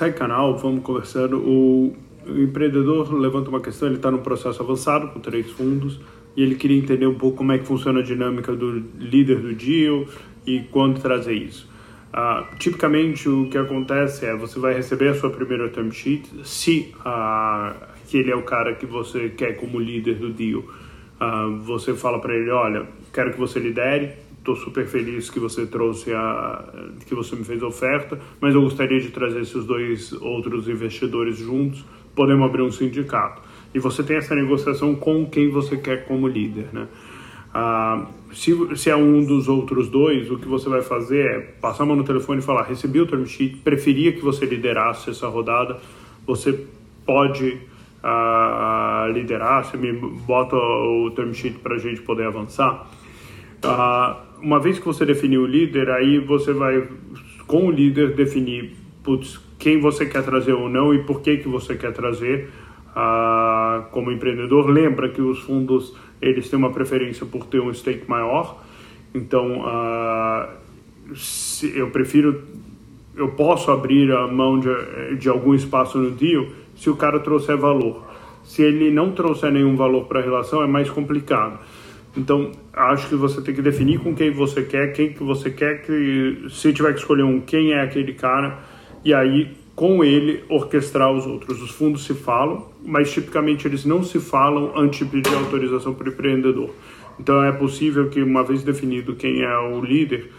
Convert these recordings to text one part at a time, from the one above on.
segue canal, vamos conversando. O, o empreendedor levanta uma questão, ele está num processo avançado com três fundos e ele queria entender um pouco como é que funciona a dinâmica do líder do deal e quando trazer isso. Uh, tipicamente o que acontece é você vai receber a sua primeira term sheet se uh, que ele é o cara que você quer como líder do deal uh, você fala para ele olha quero que você lidere estou super feliz que você trouxe a que você me fez a oferta mas eu gostaria de trazer esses dois outros investidores juntos podemos abrir um sindicato e você tem essa negociação com quem você quer como líder né ah, se, se é um dos outros dois, o que você vai fazer é passar a mão no telefone e falar: recebi o term sheet, preferia que você liderasse essa rodada, você pode ah, liderar, você me bota o term sheet para a gente poder avançar. Uma vez que você definiu o líder, aí você vai, com o líder, definir putz, quem você quer trazer ou não e por que, que você quer trazer como empreendedor. Lembra que os fundos eles têm uma preferência por ter um stake maior. Então, eu prefiro, eu posso abrir a mão de, de algum espaço no deal se o cara trouxer valor. Se ele não trouxer nenhum valor para a relação, é mais complicado. Então, acho que você tem que definir com quem você quer, quem que você quer que, se tiver que escolher um, quem é aquele cara, e aí com ele orquestrar os outros. Os fundos se falam, mas tipicamente eles não se falam antes de pedir autorização para o empreendedor. Então é possível que, uma vez definido quem é o líder,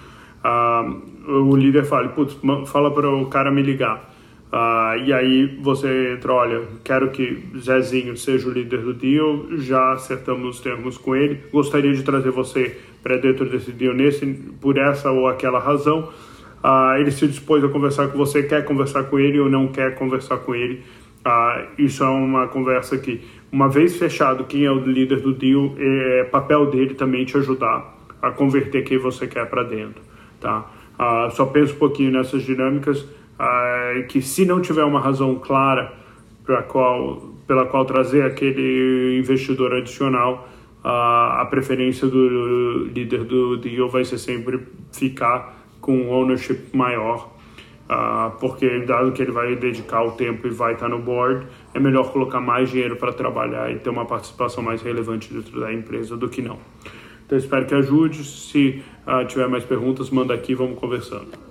uh, o líder fale, putz, fala para o cara me ligar. Uh, e aí você entra, olha, quero que Zezinho seja o líder do deal, já acertamos os termos com ele, gostaria de trazer você para dentro desse deal nesse, por essa ou aquela razão ah, ele se dispôs a conversar com você, quer conversar com ele ou não quer conversar com ele. Ah, isso é uma conversa que, uma vez fechado quem é o líder do deal, é papel dele também te ajudar a converter quem você quer para dentro. Tá? Ah, só penso um pouquinho nessas dinâmicas, ah, que se não tiver uma razão clara pela qual, pela qual trazer aquele investidor adicional, ah, a preferência do líder do deal vai ser sempre ficar com ownership maior, uh, porque dado que ele vai dedicar o tempo e vai estar no board, é melhor colocar mais dinheiro para trabalhar e ter uma participação mais relevante dentro da empresa do que não. Então espero que ajude. Se tiver mais perguntas, manda aqui, vamos conversando.